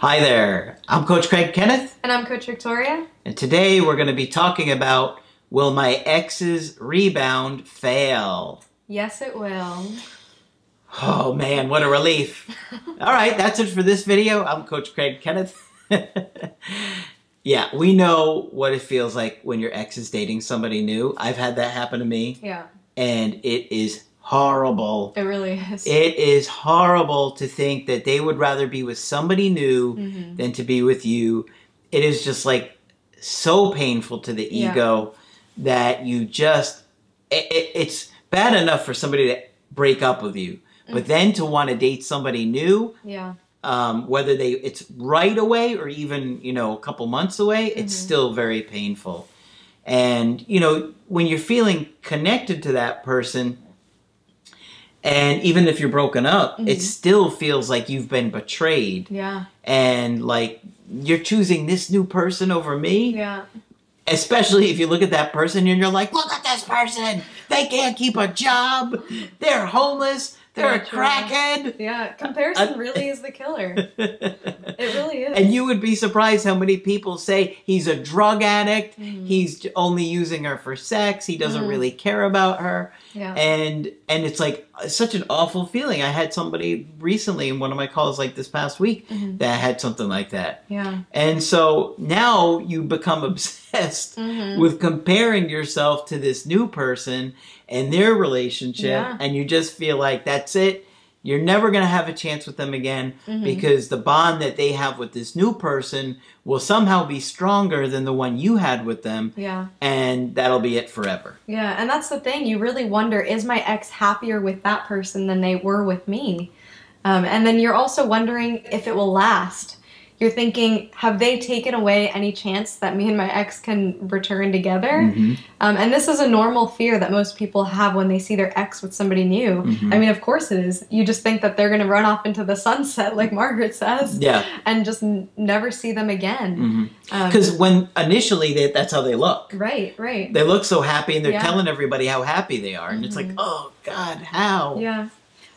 Hi there, I'm Coach Craig Kenneth. And I'm Coach Victoria. And today we're going to be talking about Will my ex's rebound fail? Yes, it will. Oh man, what a relief. All right, that's it for this video. I'm Coach Craig Kenneth. yeah, we know what it feels like when your ex is dating somebody new. I've had that happen to me. Yeah. And it is horrible. It really is. It is horrible to think that they would rather be with somebody new Mhm. than to be with you. It is just like so painful to the Yeah. ego that you just it, it, it's bad enough for somebody to break up with you, but then to want to date somebody new, yeah. um, whether they it's right away or even you know a couple months away, it's Mhm. still very painful. And you know when you're feeling connected to that person, and even if you're broken up, it Mhm. still feels like you've been betrayed, Yeah. and like you're choosing this new person over me. Yeah. Especially if you look at that person and you're like, look at this person. They can't keep a job. They're homeless. They're a crackhead. Yeah. Comparison Uh, really is the killer. It really is. and you would be surprised how many people say he's a drug addict. Mhm. He's only using her for sex. He doesn't Mhm. really care about her. Yeah. And and it's like such an awful feeling. I had somebody recently in one of my calls like this past week Mhm. that had something like that. Yeah. And so now you become obsessed Mhm. with comparing yourself to this new person and their relationship Yeah. and you just feel like that's it you're never going to have a chance with them again Mhm. because the bond that they have with this new person will somehow be stronger than the one you had with them Yeah. and that'll be it forever Yeah. And that's the thing. You really wonder is my ex happier with that person than they were with me? Um, and then you're also wondering if it will last. You're thinking, have they taken away any chance that me and my ex can return together? Mhm. Um, and this is a normal fear that most people have when they see their ex with somebody new. Mhm. I mean, of course it is. You just think that they're going to run off into the sunset, like Margaret says, yeah and just n- never see them again. Um, because when initially they, that's how they look right, right. they look so happy and they're Yeah. telling everybody how happy they are and it's like Mhm. oh god how Yeah.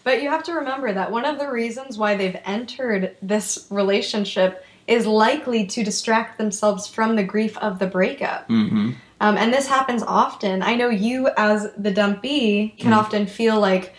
But you have to remember that one of the reasons why they've entered this relationship is likely to distract themselves from the grief of the breakup. hmm Um, and this happens often. I know you, as the dumpee, can Mhm. often feel like,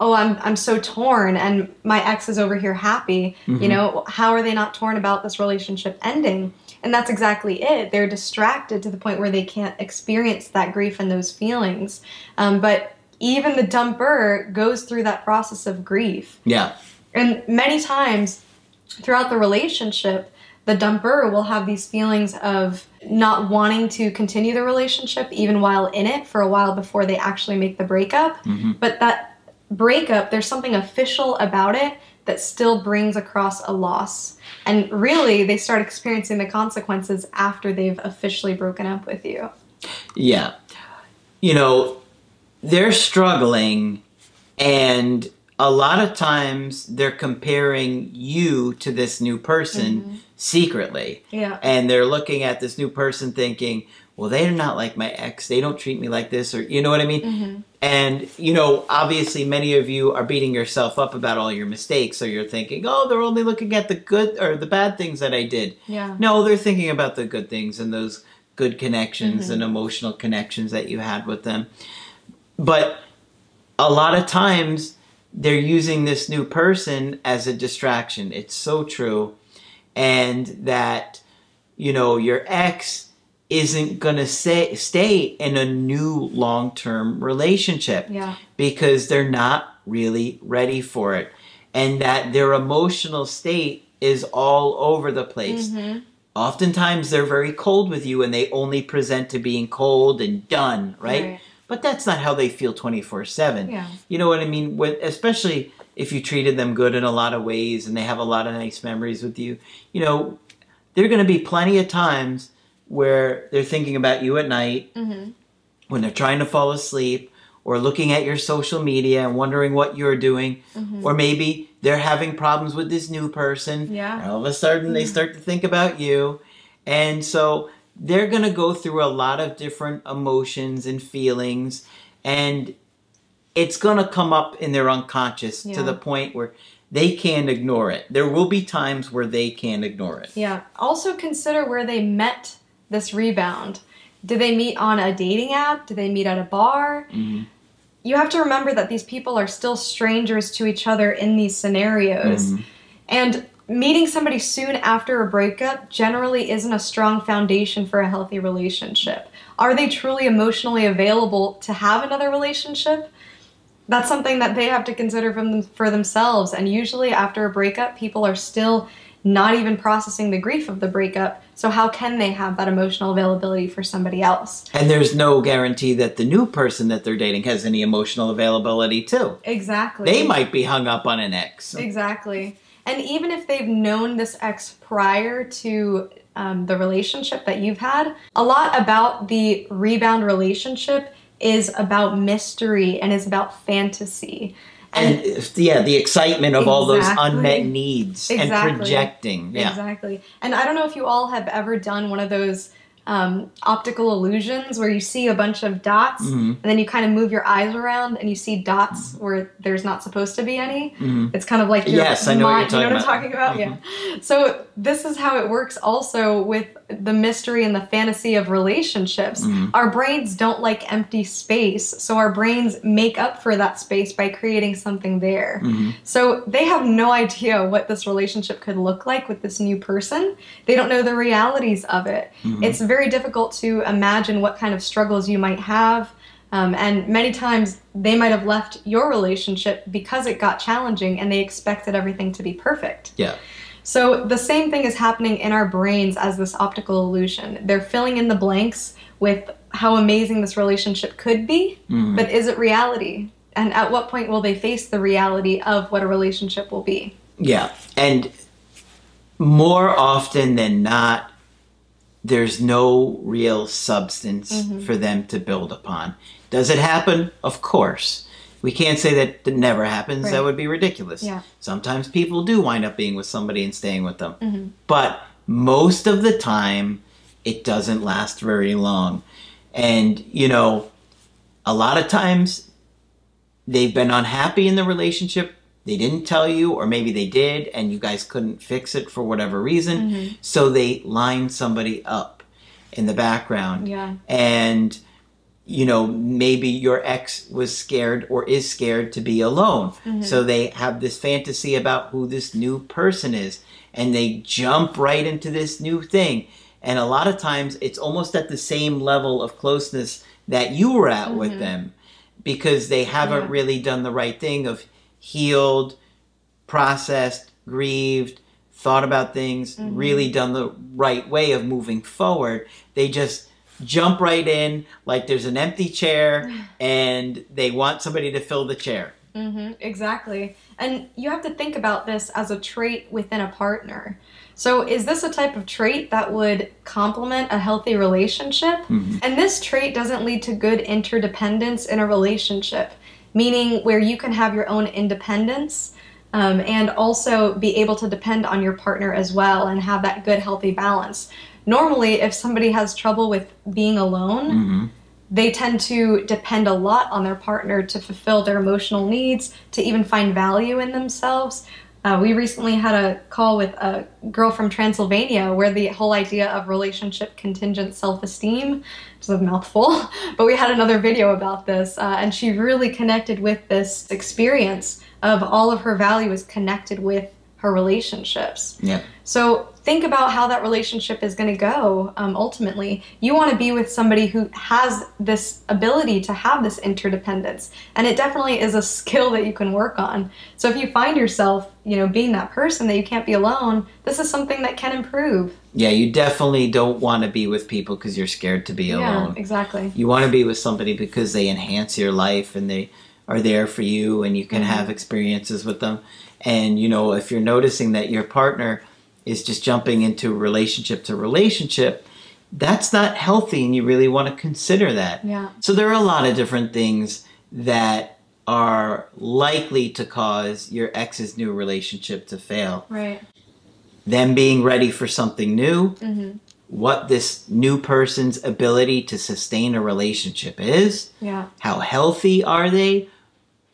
oh, I'm, I'm so torn, and my ex is over here happy. You Mhm. know, how are they not torn about this relationship ending? And that's exactly it. They're distracted to the point where they can't experience that grief and those feelings. Um, but even the dumper goes through that process of grief. yeah And many times throughout the relationship, the dumper will have these feelings of not wanting to continue the relationship even while in it for a while before they actually make the breakup. hmm But that breakup, there's something official about it that still brings across a loss. And really, they start experiencing the consequences after they've officially broken up with you. Yeah. You know, they're struggling, and a lot of times they're comparing you to this new person secretly. Yeah. And they're looking at this new person thinking, well, they're not like my ex. They don't treat me like this, or you know what I mean? hmm And, you know, obviously many of you are beating yourself up about all your mistakes. So you're thinking, oh, they're only looking at the good or the bad things that I did. Yeah. No, they're thinking about the good things and those good connections Mhm. and emotional connections that you had with them. But a lot of times they're using this new person as a distraction. It's so true. And that, you know, your ex isn't going to say, stay in a new long term relationship Yeah. because they're not really ready for it. And that their emotional state is all over the place. Mhm. Oftentimes they're very cold with you and they only present to being cold and done, right? But that's not how they feel 24/7. Yeah. You know what I mean? Especially if you treated them good in a lot of ways and they have a lot of nice memories with you. You know, there're going to be plenty of times where they're thinking about you at night Mm-hmm. when they're trying to fall asleep or looking at your social media and wondering what you're doing Mm-hmm. or maybe they're having problems with this new person Yeah. all of a sudden they start to think about you and so they're going to go through a lot of different emotions and feelings and it's going to come up in their unconscious Yeah. to the point where they can't ignore it there will be times where they can't ignore it Yeah. Also consider where they met this rebound. Did they meet on a dating app? Did they meet at a bar? Mhm. You have to remember that these people are still strangers to each other in these scenarios. Mhm. And meeting somebody soon after a breakup generally isn't a strong foundation for a healthy relationship. Are they truly emotionally available to have another relationship? That's something that they have to consider from them, for themselves. And usually, after a breakup, people are still not even processing the grief of the breakup. So, how can they have that emotional availability for somebody else? and there's no guarantee that the new person that they're dating has any emotional availability too Exactly. they might be hung up on an ex Exactly. And even if they've known this ex prior to um, the relationship that you've had, a lot about the rebound relationship is about mystery and is about fantasy. and yeah, the excitement of all those unmet needs and projecting. Yeah. Exactly. And I don't know if you all have ever done one of those um, optical illusions where you see a bunch of dots Mhm. and then you kind of move your eyes around and you see dots where there's not supposed to be any. Mhm. It's kind of like Yes, I know what you're you know what I'm talking about. Yeah. So this is how it works also with the mystery and the fantasy of relationships. Mhm. Our brains don't like empty space, so our brains make up for that space by creating something there. Mhm. So they have no idea what this relationship could look like with this new person. They don't know the realities of it. It's very difficult to imagine what kind of struggles you might have. Um, and many times they might have left your relationship because it got challenging and they expected everything to be perfect. Yeah. So the same thing is happening in our brains as this optical illusion. They're filling in the blanks with how amazing this relationship could be, Mhm. but is it reality? And at what point will they face the reality of what a relationship will be? Yeah. And more often than not, there's no real substance Mm-hmm. for them to build upon. Does it happen? Of course. We can't say that it never happens. That would be ridiculous. Yeah. Sometimes people do wind up being with somebody and staying with them. Mhm. But most of the time, it doesn't last very long. And, you know, a lot of times they've been unhappy in the relationship. They didn't tell you, or maybe they did, and you guys couldn't fix it for whatever reason. Mm-hmm. So they lined somebody up in the background. Yeah. And, you know, maybe your ex was scared or is scared to be alone. Mm-hmm. So they have this fantasy about who this new person is, and they jump right into this new thing. And a lot of times it's almost at the same level of closeness that you were at with them because they haven't Mm-hmm. Yeah. really done the right thing of healed, processed, grieved, thought about things, Mm-hmm. really done the right way of moving forward. They just jump right in like there's an empty chair and they want somebody to fill the chair. hmm exactly. And you have to think about this as a trait within a partner. So, is this a type of trait that would complement a healthy relationship? Mhm. And this trait doesn't lead to good interdependence in a relationship, meaning where you can have your own independence um, and also be able to depend on your partner as well and have that good, healthy balance. Normally, if somebody has trouble with being alone, hmm they tend to depend a lot on their partner to fulfill their emotional needs, to even find value in themselves. Uh, we recently had a call with a girl from Transylvania where the whole idea of relationship contingent self esteem is a mouthful, but we had another video about this, uh, and she really connected with this experience of all of her value is connected with her relationships. Yeah. So think about how that relationship is going to go um, ultimately. You want to be with somebody who has this ability to have this interdependence. And it definitely is a skill that you can work on. So if you find yourself, you know, being that person that you can't be alone, this is something that can improve. Yeah, you definitely don't want to be with people because you're scared to be alone. Yeah, exactly. You want to be with somebody because they enhance your life and they are there for you and you can Mhm. have experiences with them. And you know, if you're noticing that your partner is just jumping into relationship to relationship, that's not healthy and you really want to consider that. Yeah. So there are a lot of different things that are likely to cause your ex's new relationship to fail. Right. Them being ready for something new, hmm what this new person's ability to sustain a relationship is, Yeah. how healthy are they,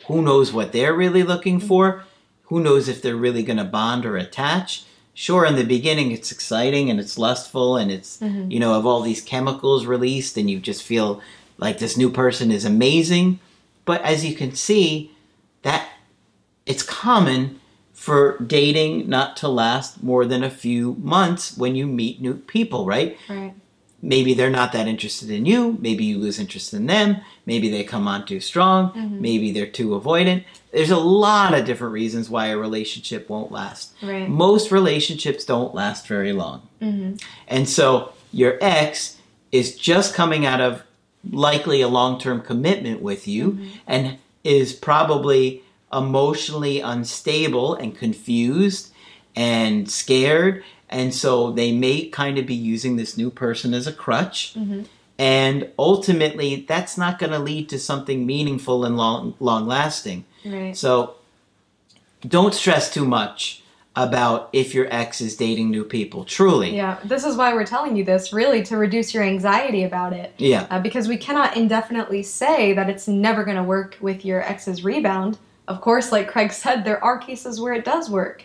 who knows what they're really looking for, who knows if they're really going to bond or attach. Sure, in the beginning it's exciting and it's lustful and it's, hmm you know, of all these chemicals released and you just feel like this new person is amazing. But as you can see, that it's common for dating not to last more than a few months when you meet new people, right? Right. Maybe they're not that interested in you. Maybe you lose interest in them. Maybe they come on too strong. Mhm. Maybe they're too avoidant. There's a lot of different reasons why a relationship won't last. Right. Most relationships don't last very long. hmm And so your ex is just coming out of likely a long term commitment with you Mhm. and is probably emotionally unstable and confused and scared. And so they may kind of be using this new person as a crutch. hmm And ultimately, that's not going to lead to something meaningful and long, long lasting. Right. So don't stress too much about if your ex is dating new people. Truly. Yeah. This is why we're telling you this, really, to reduce your anxiety about it. Yeah. uh, because we cannot indefinitely say that it's never going to work with your ex's rebound. Of course, like Craig said, there are cases where it does work.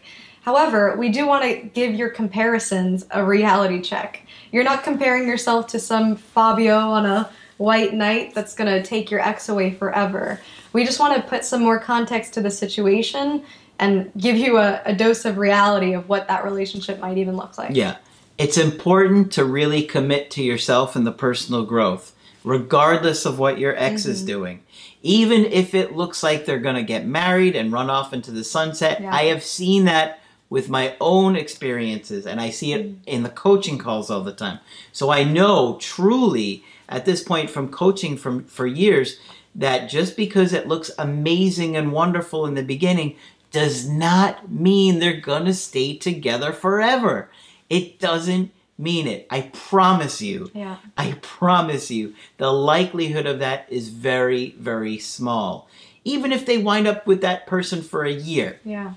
However, we do want to give your comparisons a reality check. You're not comparing yourself to some Fabio on a white knight that's going to take your ex away forever. We just want to put some more context to the situation and give you a, a dose of reality of what that relationship might even look like. Yeah. It's important to really commit to yourself and the personal growth, regardless of what your ex is Mhm. doing. Even if it looks like they're going to get married and run off into the sunset, Yeah. I have seen that with my own experiences and I see it mm. in the coaching calls all the time. So I know truly at this point from coaching from for years that just because it looks amazing and wonderful in the beginning does not mean they're going to stay together forever. It doesn't mean it. I promise you. Yeah. I promise you, the likelihood of that is very, very small. Even if they wind up with that person for a year, Yeah.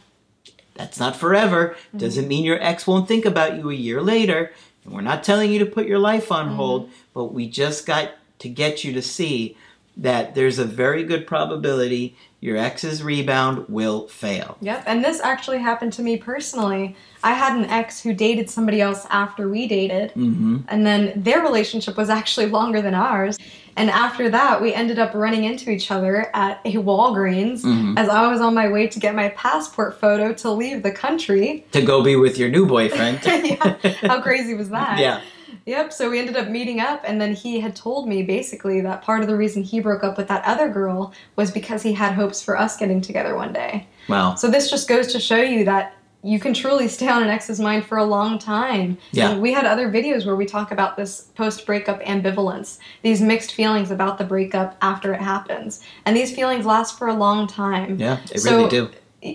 That's not forever. Doesn't mean your ex won't think about you a year later. And we're not telling you to put your life on Mhm. hold, but we just got to get you to see that there's a very good probability your ex's rebound will fail. Yep, and this actually happened to me personally. I had an ex who dated somebody else after we dated, Mm-hmm. and then their relationship was actually longer than ours. And after that, we ended up running into each other at a Walgreens Mhm. as I was on my way to get my passport photo to leave the country. To go be with your new boyfriend. yeah, how crazy was that? yeah. Yep, so we ended up meeting up, and then he had told me basically that part of the reason he broke up with that other girl was because he had hopes for us getting together one day. Wow. So this just goes to show you that you can truly stay on an ex's mind for a long time. Yeah. And we had other videos where we talk about this post breakup ambivalence, these mixed feelings about the breakup after it happens. And these feelings last for a long time. Yeah, they So- really do.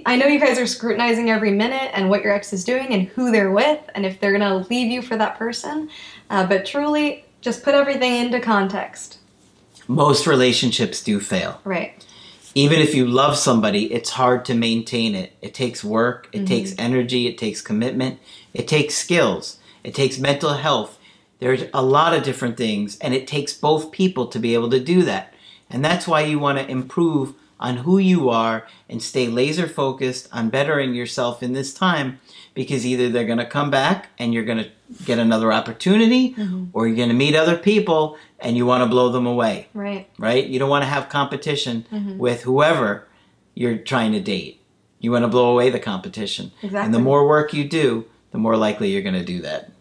I know you guys are scrutinizing every minute and what your ex is doing and who they're with and if they're going to leave you for that person. Uh, but truly, just put everything into context. Most relationships do fail. Right. Even if you love somebody, it's hard to maintain it. It takes work, it Mhm. takes energy, it takes commitment, it takes skills, it takes mental health. There's a lot of different things, and it takes both people to be able to do that. And that's why you want to improve on who you are and stay laser focused on bettering yourself in this time because either they're going to come back and you're going to get another opportunity Mhm. or you're going to meet other people and you want to blow them away Right. right? You don't want to have competition Mhm. with whoever you're trying to date. You want to blow away the competition. Exactly. And the more work you do, the more likely you're going to do that.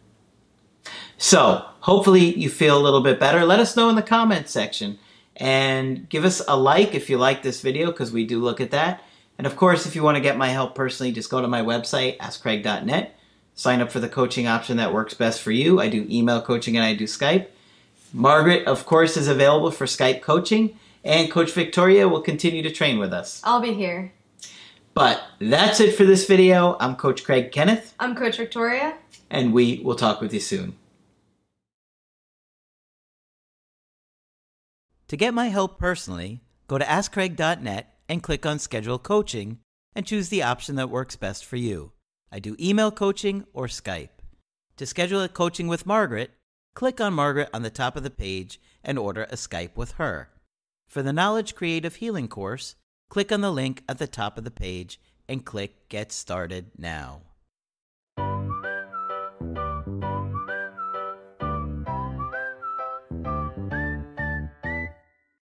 So, hopefully, you feel a little bit better. Let us know in the comments section and give us a like if you like this video because we do look at that. And of course, if you want to get my help personally, just go to my website, askcraig.net. Sign up for the coaching option that works best for you. I do email coaching and I do Skype. Margaret, of course, is available for Skype coaching, and Coach Victoria will continue to train with us. I'll be here. But that's it for this video. I'm Coach Craig Kenneth, I'm Coach Victoria. and we will talk with you soon. To get my help personally, go to AskCraig.net and click on Schedule Coaching and choose the option that works best for you. I do email coaching or Skype. To schedule a coaching with Margaret, click on Margaret on the top of the page and order a Skype with her. For the Knowledge Creative Healing course, click on the link at the top of the page and click Get Started Now.